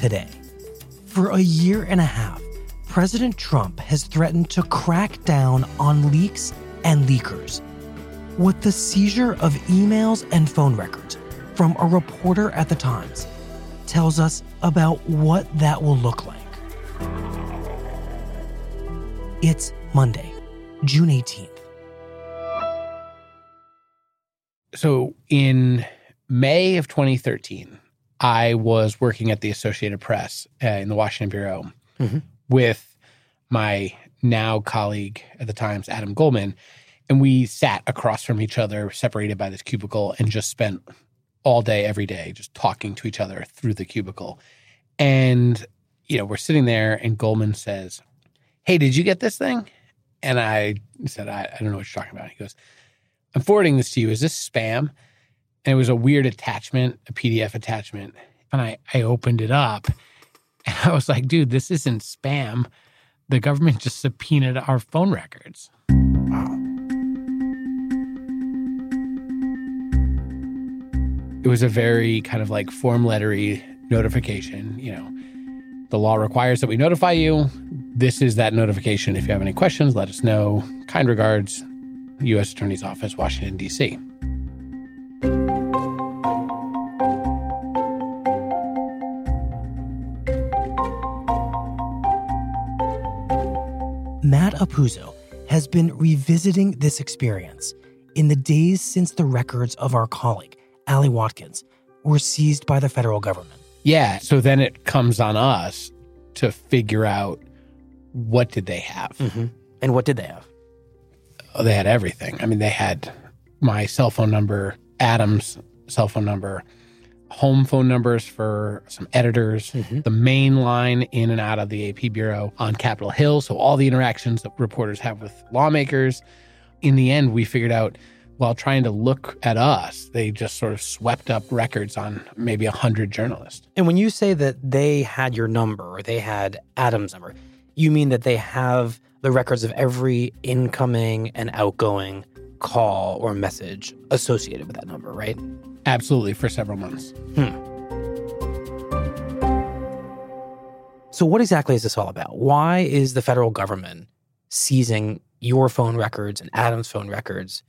Today, for a year and a half, President Trump has threatened to crack down on leaks and leakers. With the seizure of emails and phone records from a reporter at the Times tells us about what that will look like. It's Monday, June 18th. So in May of 2013, I was working at the Associated Press uh, in the Washington Bureau mm-hmm. with my now colleague at the Times, Adam Goldman. And we sat across from each other, separated by this cubicle, and just spent all day, every day, just talking to each other through the cubicle. And, you know, we're sitting there, and Goldman says, Hey, did you get this thing? And I said, I, I don't know what you're talking about. He goes, I'm forwarding this to you. Is this spam? And it was a weird attachment, a PDF attachment. And I, I opened it up and I was like, dude, this isn't spam. The government just subpoenaed our phone records. Wow. It was a very kind of like form lettery notification. You know, the law requires that we notify you. This is that notification. If you have any questions, let us know. Kind regards, U.S. Attorney's Office, Washington, D.C. Apuzzo has been revisiting this experience in the days since the records of our colleague, Ali Watkins, were seized by the federal government. Yeah. So then it comes on us to figure out what did they have. Mm-hmm. And what did they have? Oh, they had everything. I mean, they had my cell phone number, Adam's cell phone number, home phone numbers for some editors, mm-hmm. the main line in and out of the AP Bureau on Capitol Hill. So, all the interactions that reporters have with lawmakers. In the end, we figured out while trying to look at us, they just sort of swept up records on maybe 100 journalists. And when you say that they had your number or they had Adam's number, you mean that they have the records of every incoming and outgoing call or message associated with that number, right? Absolutely, for several months. Hmm. So, what exactly is this all about? Why is the federal government seizing your phone records and Adam's phone records?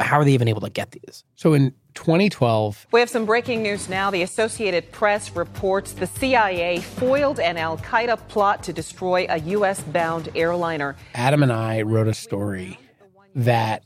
How are they even able to get these? So, in 2012, we have some breaking news now. The Associated Press reports the CIA foiled an Al Qaeda plot to destroy a U.S. bound airliner. Adam and I wrote a story that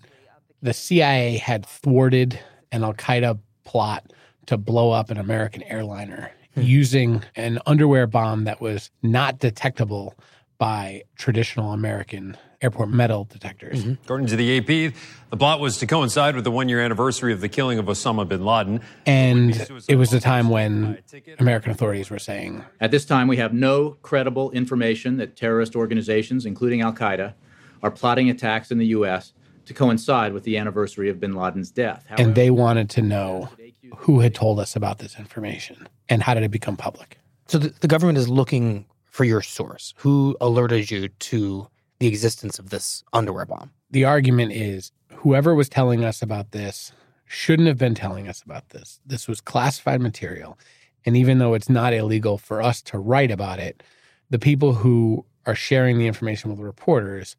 the CIA had thwarted an Al Qaeda plot to blow up an American airliner hmm. using an underwear bomb that was not detectable by traditional American airport metal detectors. Mm-hmm. According to the AP, the plot was to coincide with the one year anniversary of the killing of Osama bin Laden. And it was a time when American authorities were saying At this time, we have no credible information that terrorist organizations, including Al Qaeda, are plotting attacks in the U.S to coincide with the anniversary of bin Laden's death. However, and they wanted to know who had told us about this information and how did it become public. So the, the government is looking for your source. Who alerted you to the existence of this underwear bomb? The argument is whoever was telling us about this shouldn't have been telling us about this. This was classified material. And even though it's not illegal for us to write about it, the people who are sharing the information with the reporters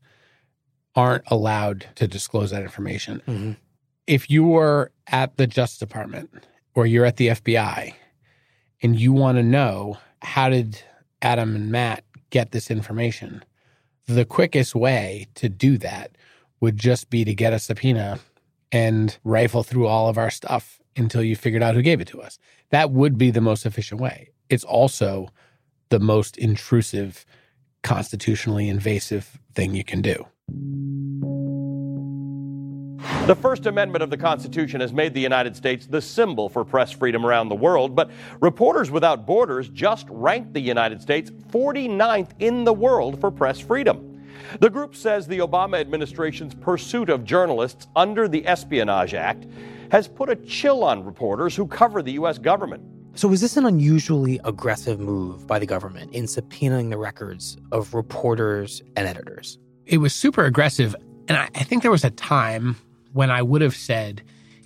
aren't allowed to disclose that information. Mm-hmm. If you were at the Justice Department or you're at the FBI and you want to know how did Adam and Matt get this information, the quickest way to do that would just be to get a subpoena and rifle through all of our stuff until you figured out who gave it to us. That would be the most efficient way. It's also the most intrusive, constitutionally invasive thing you can do. The First Amendment of the Constitution has made the United States the symbol for press freedom around the world, but Reporters Without Borders just ranked the United States 49th in the world for press freedom. The group says the Obama administration's pursuit of journalists under the Espionage Act has put a chill on reporters who cover the U.S. government. So, was this an unusually aggressive move by the government in subpoenaing the records of reporters and editors? It was super aggressive. And I, I think there was a time when I would have said,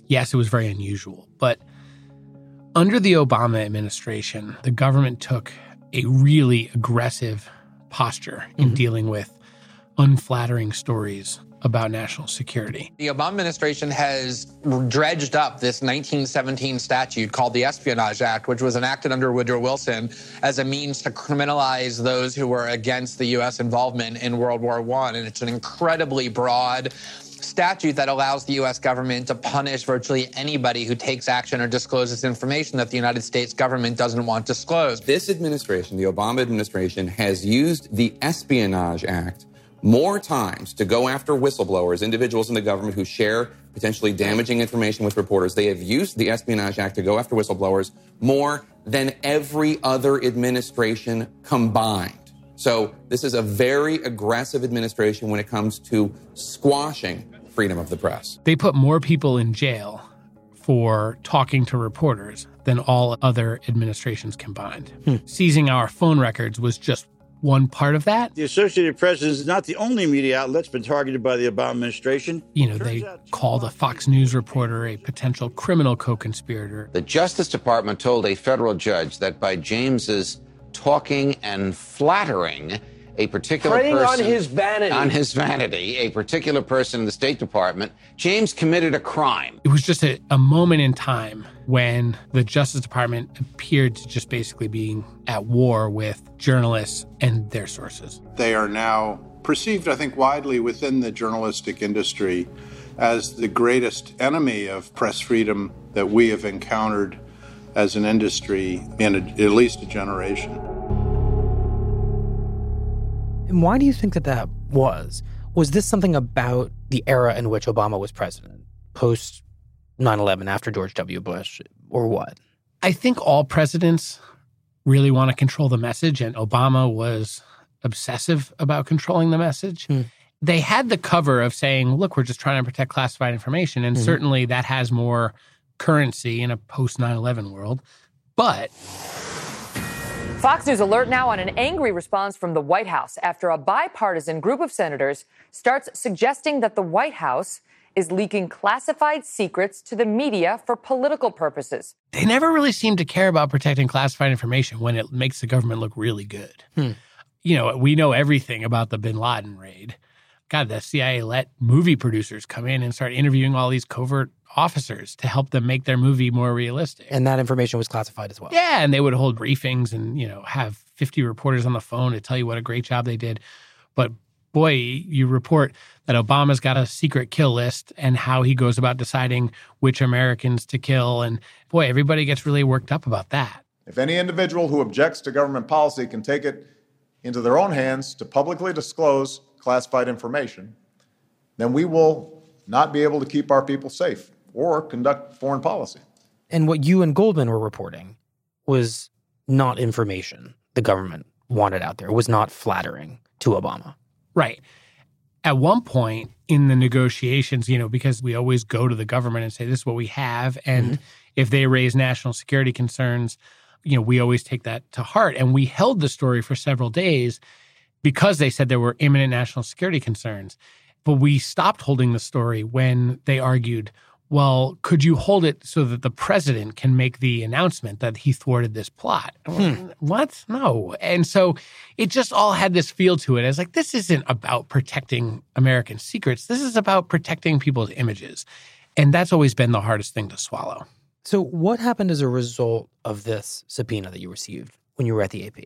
yes, it was very unusual. But under the Obama administration, the government took a really aggressive posture in mm-hmm. dealing with unflattering stories about national security. The Obama administration has dredged up this 1917 statute called the Espionage Act, which was enacted under Woodrow Wilson as a means to criminalize those who were against the U.S. involvement in World War I. And it's an incredibly broad statute that allows the U.S. government to punish virtually anybody who takes action or discloses information that the United States government doesn't want disclosed. This administration, the Obama administration, has used the Espionage Act more times to go after whistleblowers, individuals in the government who share potentially damaging information with reporters. They have used the Espionage Act to go after whistleblowers more than every other administration combined. So this is a very aggressive administration when it comes to squashing freedom of the press. They put more people in jail for talking to reporters than all other administrations combined. Hmm. Seizing our phone records was just one part of that. The Associated Press is not the only media outlet that's been targeted by the Obama administration. You know, they called a Fox News reporter a potential criminal co conspirator. The Justice Department told a federal judge that by James's talking and flattering a particular Preying on his vanity. on his vanity, a particular person in the State Department, James committed a crime. It was just a, a moment in time when the Justice Department appeared to just basically being at war with journalists and their sources. They are now perceived, I think, widely within the journalistic industry as the greatest enemy of press freedom that we have encountered as an industry in a, at least a generation. And why do you think that that was? Was this something about the era in which Obama was president, post 9 11, after George W. Bush, or what? I think all presidents really want to control the message, and Obama was obsessive about controlling the message. They had the cover of saying, look, we're just trying to protect classified information. And Mhm. certainly that has more currency in a post 9 11 world. But Fox News alert now on an angry response from the White House after a bipartisan group of senators starts suggesting that the White House is leaking classified secrets to the media for political purposes. they never really seem to care about protecting classified information when it makes the government look really good. Hmm. You know, we know everything about the bin Laden raid. God, the CIA let movie producers come in and start interviewing all these covert officers to help them make their movie more realistic. And that information was classified as well. Yeah, and they would hold briefings and, you know, have 50 reporters on the phone to tell you what a great job they did. But boy, you report that Obama's got a secret kill list and how he goes about deciding which Americans to kill. And boy, everybody gets really worked up about that. If any individual who objects to government policy can take it into their own hands to publicly disclose classified information, then we will not be able to keep our people safe or conduct foreign policy. And what you and Goldman were reporting was not information the government wanted out there. It was not flattering to Obama. Right. At one point in the negotiations, you know, because we always go to the government and say, this is what we have. And mm-hmm. if they raise national security concerns, you know, we always take that to heart. And we held the story for several days because they said there were imminent national security concerns. But we stopped holding the story when they argued, well, could you hold it so that the president can make the announcement that he thwarted this plot? Hmm. What? No. And so it just all had this feel to it as like, this isn't about protecting American secrets. This is about protecting people's images. And that's always been the hardest thing to swallow. So, what happened as a result of this subpoena that you received when you were at the AP?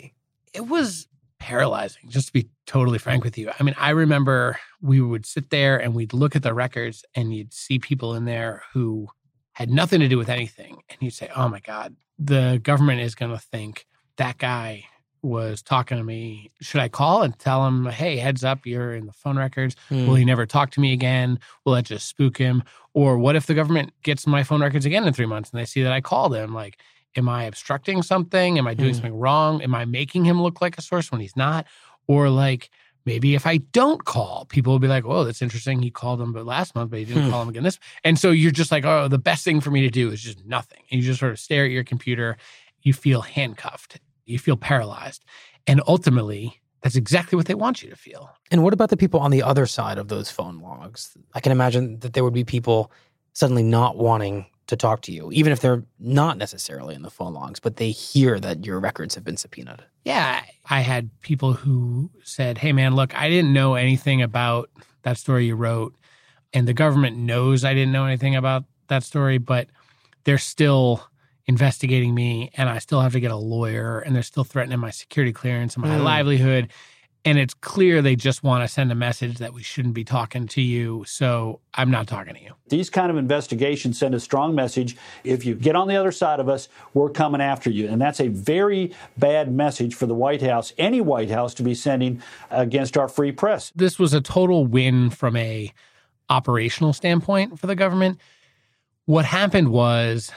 It was paralyzing, just to be totally frank with you. I mean, I remember we would sit there and we'd look at the records and you'd see people in there who had nothing to do with anything. And you'd say, oh my God, the government is going to think that guy was talking to me. Should I call and tell him, hey, heads up, you're in the phone records? Mm. Will he never talk to me again? Will that just spook him? Or what if the government gets my phone records again in three months and they see that I called him? Like, am I obstructing something? Am I doing mm. something wrong? Am I making him look like a source when he's not? Or like maybe if I don't call, people will be like, "Oh, that's interesting. He called him, but last month, but he didn't hmm. call him again this." And so you're just like, "Oh, the best thing for me to do is just nothing." And you just sort of stare at your computer. You feel handcuffed. You feel paralyzed, and ultimately. That's exactly what they want you to feel. And what about the people on the other side of those phone logs? I can imagine that there would be people suddenly not wanting to talk to you, even if they're not necessarily in the phone logs, but they hear that your records have been subpoenaed. Yeah. I had people who said, Hey, man, look, I didn't know anything about that story you wrote. And the government knows I didn't know anything about that story, but they're still investigating me and I still have to get a lawyer and they're still threatening my security clearance and my mm. livelihood and it's clear they just want to send a message that we shouldn't be talking to you. So I'm not talking to you. These kind of investigations send a strong message. If you get on the other side of us, we're coming after you. And that's a very bad message for the White House, any White House, to be sending against our free press. This was a total win from a operational standpoint for the government. What happened was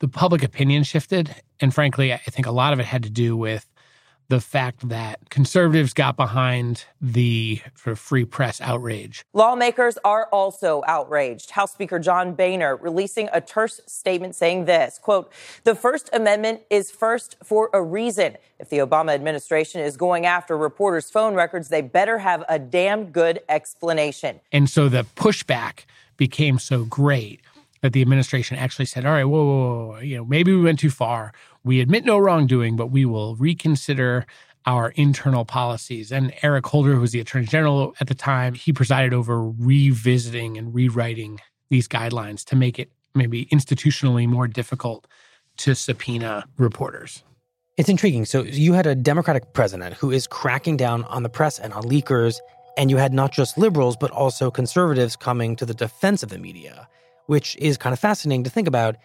the public opinion shifted. And frankly, I think a lot of it had to do with the fact that conservatives got behind the sort of free press outrage. Lawmakers are also outraged. House Speaker John Boehner releasing a terse statement saying this, quote, "The First Amendment is first for a reason. If the Obama administration is going after reporters' phone records, they better have a damn good explanation." And so the pushback became so great that the administration actually said, "All right, whoa, whoa, whoa, you know, maybe we went too far. We admit no wrongdoing, but we will reconsider our internal policies." And Eric Holder, who was the Attorney General at the time, he presided over revisiting and rewriting these guidelines to make it maybe institutionally more difficult to subpoena reporters. It's intriguing. So you had a Democratic president who is cracking down on the press and on leakers, and you had not just liberals but also conservatives coming to the defense of the media which is kind of fascinating to think about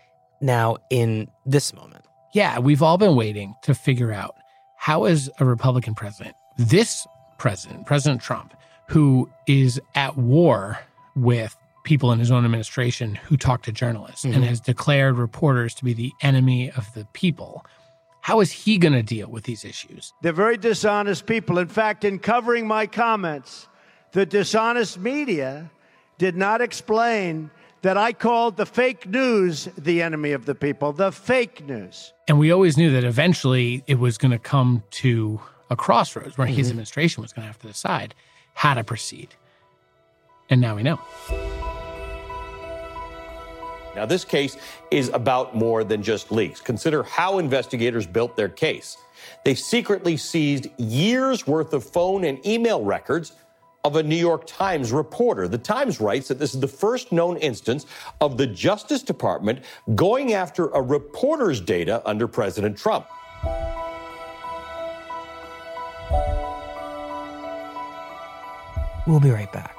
now in this moment. Yeah, we've all been waiting to figure out how is a Republican president, this president, President Trump, who is at war with people in his own administration who talk to journalists mm-hmm. and has declared reporters to be the enemy of the people. How is he going to deal with these issues? They're very dishonest people. In fact, in covering my comments, the dishonest media did not explain that I called the fake news the enemy of the people, the fake news. And we always knew that eventually it was going to come to a crossroads where mm-hmm. his administration was going to have to decide how to proceed. And now we know. Now, this case is about more than just leaks. Consider how investigators built their case. They secretly seized years worth of phone and email records of a New York Times reporter. The Times writes that this is the first known instance of the Justice Department going after a reporter's data under President Trump. We'll be right back.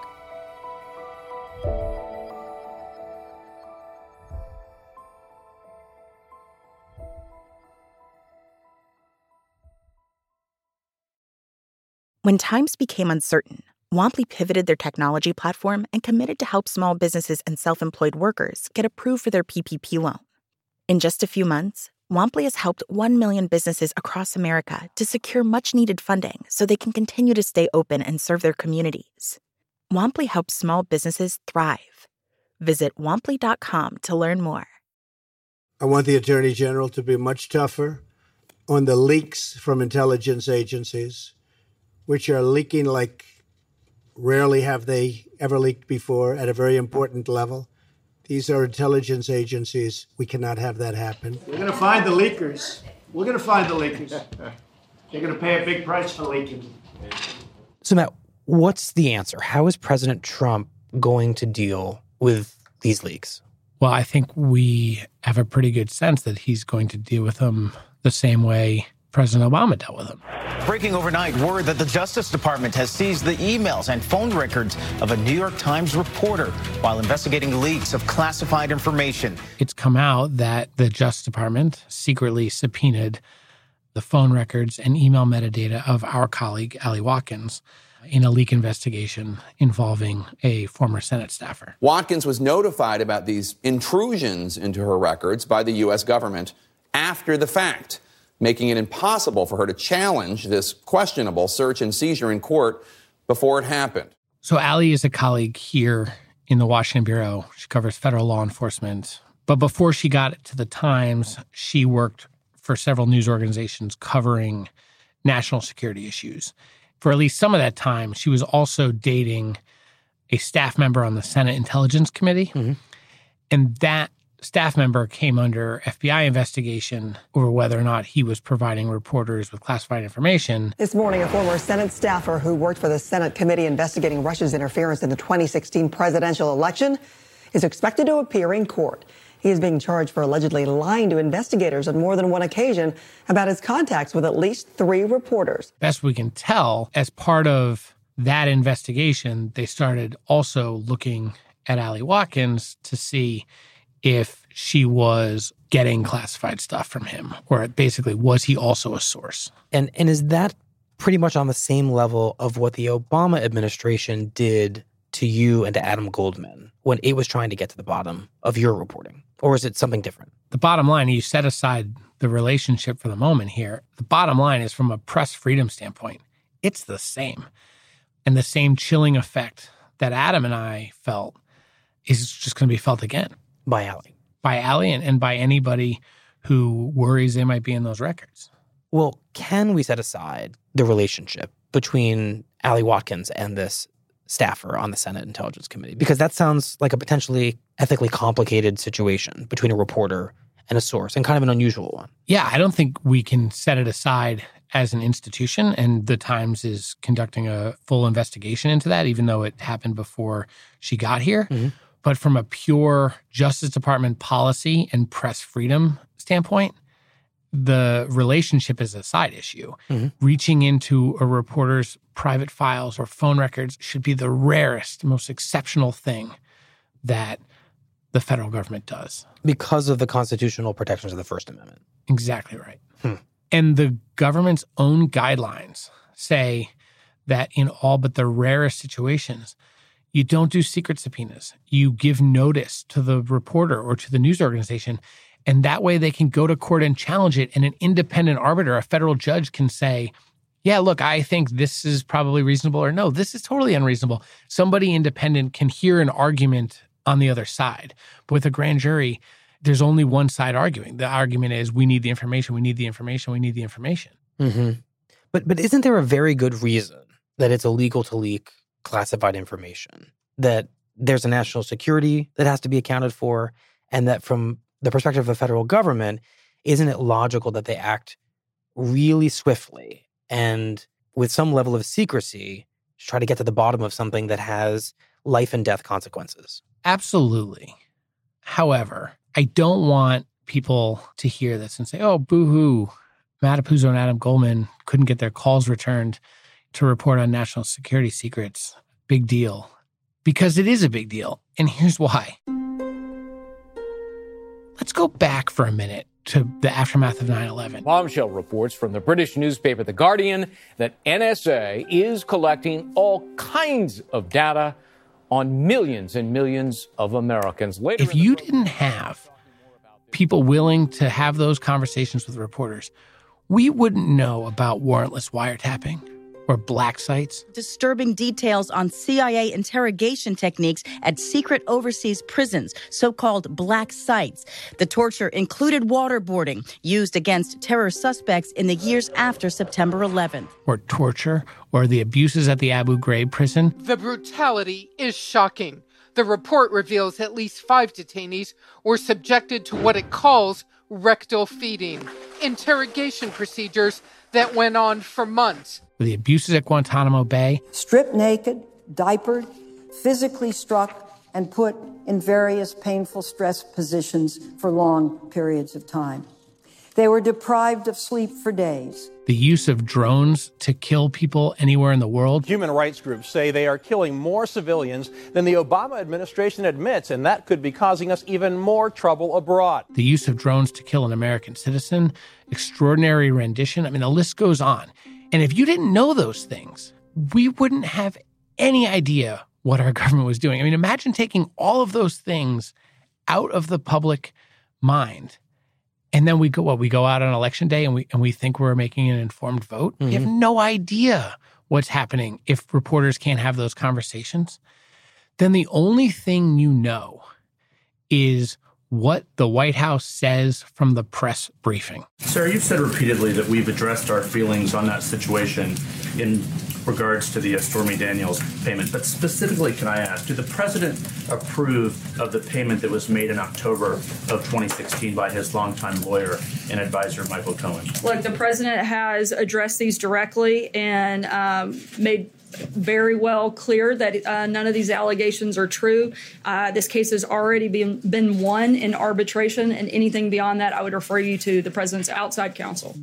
When times became uncertain, Womply pivoted their technology platform and committed to help small businesses and self employed workers get approved for their PPP loan. In just a few months, Womply has helped 1 million businesses across America to secure much needed funding so they can continue to stay open and serve their communities. Womply helps small businesses thrive. Visit womply.com to learn more. I want the Attorney General to be much tougher on the leaks from intelligence agencies, which are leaking like Rarely have they ever leaked before at a very important level. These are intelligence agencies. We cannot have that happen. We're going to find the leakers. We're going to find the leakers. They're going to pay a big price for leaking. So, Matt, what's the answer? How is President Trump going to deal with these leaks? Well, I think we have a pretty good sense that he's going to deal with them the same way President Obama dealt with them. Breaking overnight word that the Justice Department has seized the emails and phone records of a New York Times reporter while investigating leaks of classified information. It's come out that the Justice Department secretly subpoenaed the phone records and email metadata of our colleague, Ali Watkins, in a leak investigation involving a former Senate staffer. Watkins was notified about these intrusions into her records by the U.S. government after the fact, making it impossible for her to challenge this questionable search and seizure in court before it happened. So, Ali is a colleague here in the Washington Bureau. She covers federal law enforcement. But before she got to the Times, she worked for several news organizations covering national security issues for at least some of that time, she was also dating a staff member on the Senate Intelligence Committee. Mm-hmm. And that staff member came under FBI investigation over whether or not he was providing reporters with classified information. This morning, a former Senate staffer who worked for the Senate committee investigating Russia's interference in the 2016 presidential election is expected to appear in court. He is being charged for allegedly lying to investigators on more than one occasion about his contacts with at least three reporters. Best we can tell, as part of that investigation, they started also looking at Ali Watkins to see if she was getting classified stuff from him, or basically, was he also a source? And and is that pretty much on the same level of what the Obama administration did to you and to Adam Goldman when it was trying to get to the bottom of your reporting? Or is it something different? The bottom line, you set aside the relationship for the moment here. The bottom line is from a press freedom standpoint, it's the same. And the same chilling effect that Adam and I felt is just going to be felt again. By Ali. By Ali and, and by anybody who worries they might be in those records. Well, can we set aside the relationship between Ali Watkins and this staffer on the Senate Intelligence Committee? Because that sounds like a potentially ethically complicated situation between a reporter and a source and kind of an unusual one. Yeah, I don't think we can set it aside as an institution. And the Times is conducting a full investigation into that, even though it happened before she got here. Mm-hmm. But from a pure Justice Department policy and press freedom standpoint, the relationship is a side issue. Mm-hmm. Reaching into a reporter's private files or phone records should be the rarest, most exceptional thing that the federal government does. Because of the constitutional protections of the First Amendment. Exactly right. Hmm. And the government's own guidelines say that in all but the rarest situations, you don't do secret subpoenas. You give notice to the reporter or to the news organization and that way they can go to court and challenge it. And an independent arbiter, a federal judge, can say, yeah, look, I think this is probably reasonable, or no, this is totally unreasonable. Somebody independent can hear an argument on the other side. But with a grand jury, there's only one side arguing. The argument is we need the information, we need the information, we need the information. Mm-hmm. But but isn't there a very good reason that it's illegal to leak classified information? That there's a national security that has to be accounted for, and that from the perspective of the federal government, isn't it logical that they act really swiftly and with some level of secrecy to try to get to the bottom of something that has life and death consequences? Absolutely. However, I don't want people to hear this and say, oh, boo hoo, Matt Apuzzo and Adam Goldman couldn't get their calls returned to report on national security secrets. Big deal. Because it is a big deal. And here's why. Let's go back for a minute to the aftermath of 9 11. Bombshell reports from the British newspaper The Guardian that NSA is collecting all kinds of data on millions and millions of Americans. Later if you didn't have people willing to have those conversations with reporters, we wouldn't know about warrantless wiretapping or black sites. Disturbing details on CIA interrogation techniques at secret overseas prisons, so called black sites. The torture included waterboarding used against terror suspects in the years after September 11th. Or torture, or the abuses at the Abu Ghraib prison. The brutality is shocking. The report reveals at least five detainees were subjected to what it calls rectal feeding, interrogation procedures that went on for months. The abuses at Guantanamo Bay. Stripped naked, diapered, physically struck, and put in various painful stress positions for long periods of time. They were deprived of sleep for days. The use of drones to kill people anywhere in the world. Human rights groups say they are killing more civilians than the Obama administration admits, and that could be causing us even more trouble abroad. The use of drones to kill an American citizen, extraordinary rendition. I mean, the list goes on. And if you didn't know those things, we wouldn't have any idea what our government was doing. I mean, imagine taking all of those things out of the public mind. And then we go what we go out on election day and we and we think we're making an informed vote. Mm-hmm. We have no idea what's happening if reporters can't have those conversations. Then the only thing you know is what the White House says from the press briefing. Sarah, you've said repeatedly that we've addressed our feelings on that situation in regards to the uh, Stormy Daniels payment. But specifically, can I ask, did the president approve of the payment that was made in October of 2016 by his longtime lawyer and advisor, Michael Cohen? Look, the president has addressed these directly and um, made very well clear that uh, none of these allegations are true. Uh, this case has already been, been won in arbitration, and anything beyond that, I would refer you to the president's outside counsel.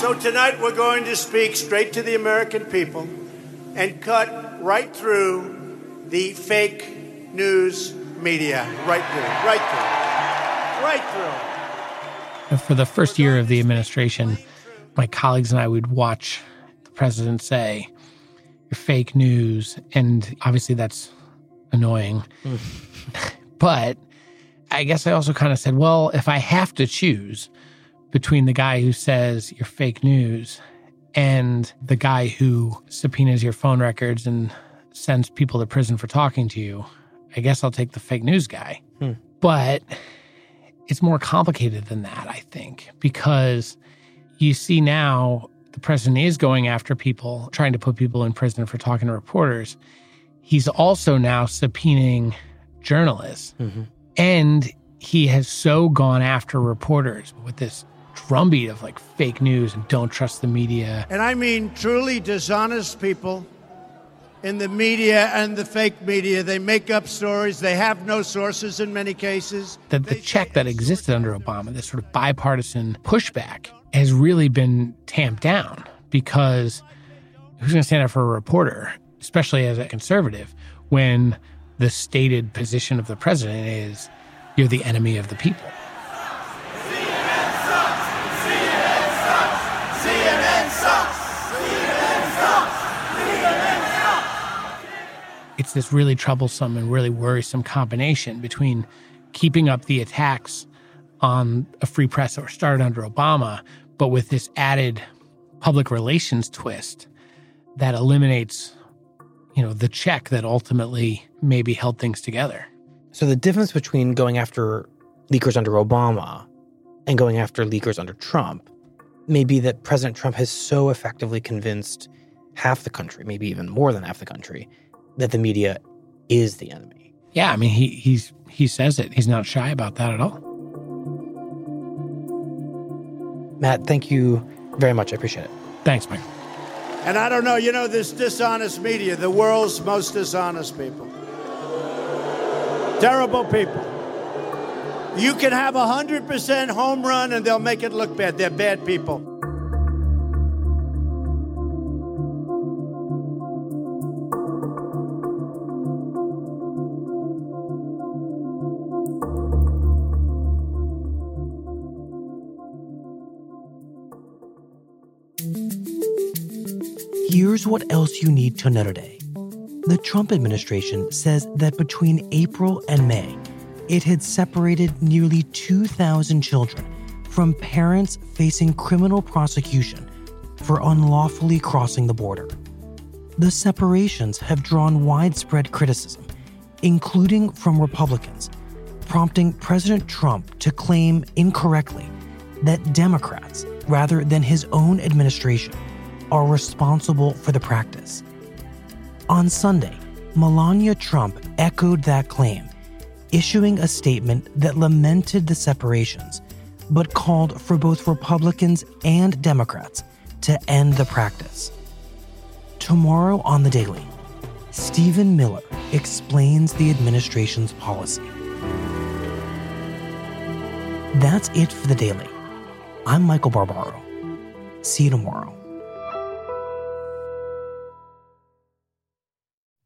So tonight we're going to speak straight to the American people and cut right through the fake news media. Right through, right through, right through. For the first year of the administration, my colleagues and I would watch the president say, You're fake news. And obviously that's annoying. Mm. but I guess I also kind of said, Well, if I have to choose, between the guy who says you're fake news and the guy who subpoenas your phone records and sends people to prison for talking to you, I guess I'll take the fake news guy. Hmm. But it's more complicated than that, I think, because you see now the president is going after people, trying to put people in prison for talking to reporters. He's also now subpoenaing journalists. Mm-hmm. And he has so gone after reporters with this drumbeat of like fake news and don't trust the media. And I mean truly dishonest people in the media and the fake media. They make up stories. They have no sources in many cases. The, the check that existed under Obama, this sort of bipartisan pushback, has really been tamped down because who's going to stand up for a reporter, especially as a conservative, when the stated position of the president is you're the enemy of the people? It's this really troublesome and really worrisome combination between keeping up the attacks on a free press that were started under Obama, but with this added public relations twist that eliminates, you know, the check that ultimately maybe held things together. So the difference between going after leakers under Obama and going after leakers under Trump may be that President Trump has so effectively convinced half the country, maybe even more than half the country, that the media is the enemy. Yeah, I mean he he's he says it. He's not shy about that at all. Matt, thank you very much. I appreciate it. Thanks, Mike. And I don't know, you know, this dishonest media, the world's most dishonest people. Terrible people. You can have a 100% home run and they'll make it look bad. They're bad people. Here's what else you need to know today. The Trump administration says that between April and May, it had separated nearly 2,000 children from parents facing criminal prosecution for unlawfully crossing the border. The separations have drawn widespread criticism, including from Republicans, prompting President Trump to claim incorrectly that Democrats rather than his own administration, are responsible for the practice. On Sunday, Melania Trump echoed that claim, issuing a statement that lamented the separations, but called for both Republicans and Democrats to end the practice. Tomorrow on The Daily, Stephen Miller explains the administration's policy. That's it for The Daily. I'm Michael Barbaro. See you tomorrow.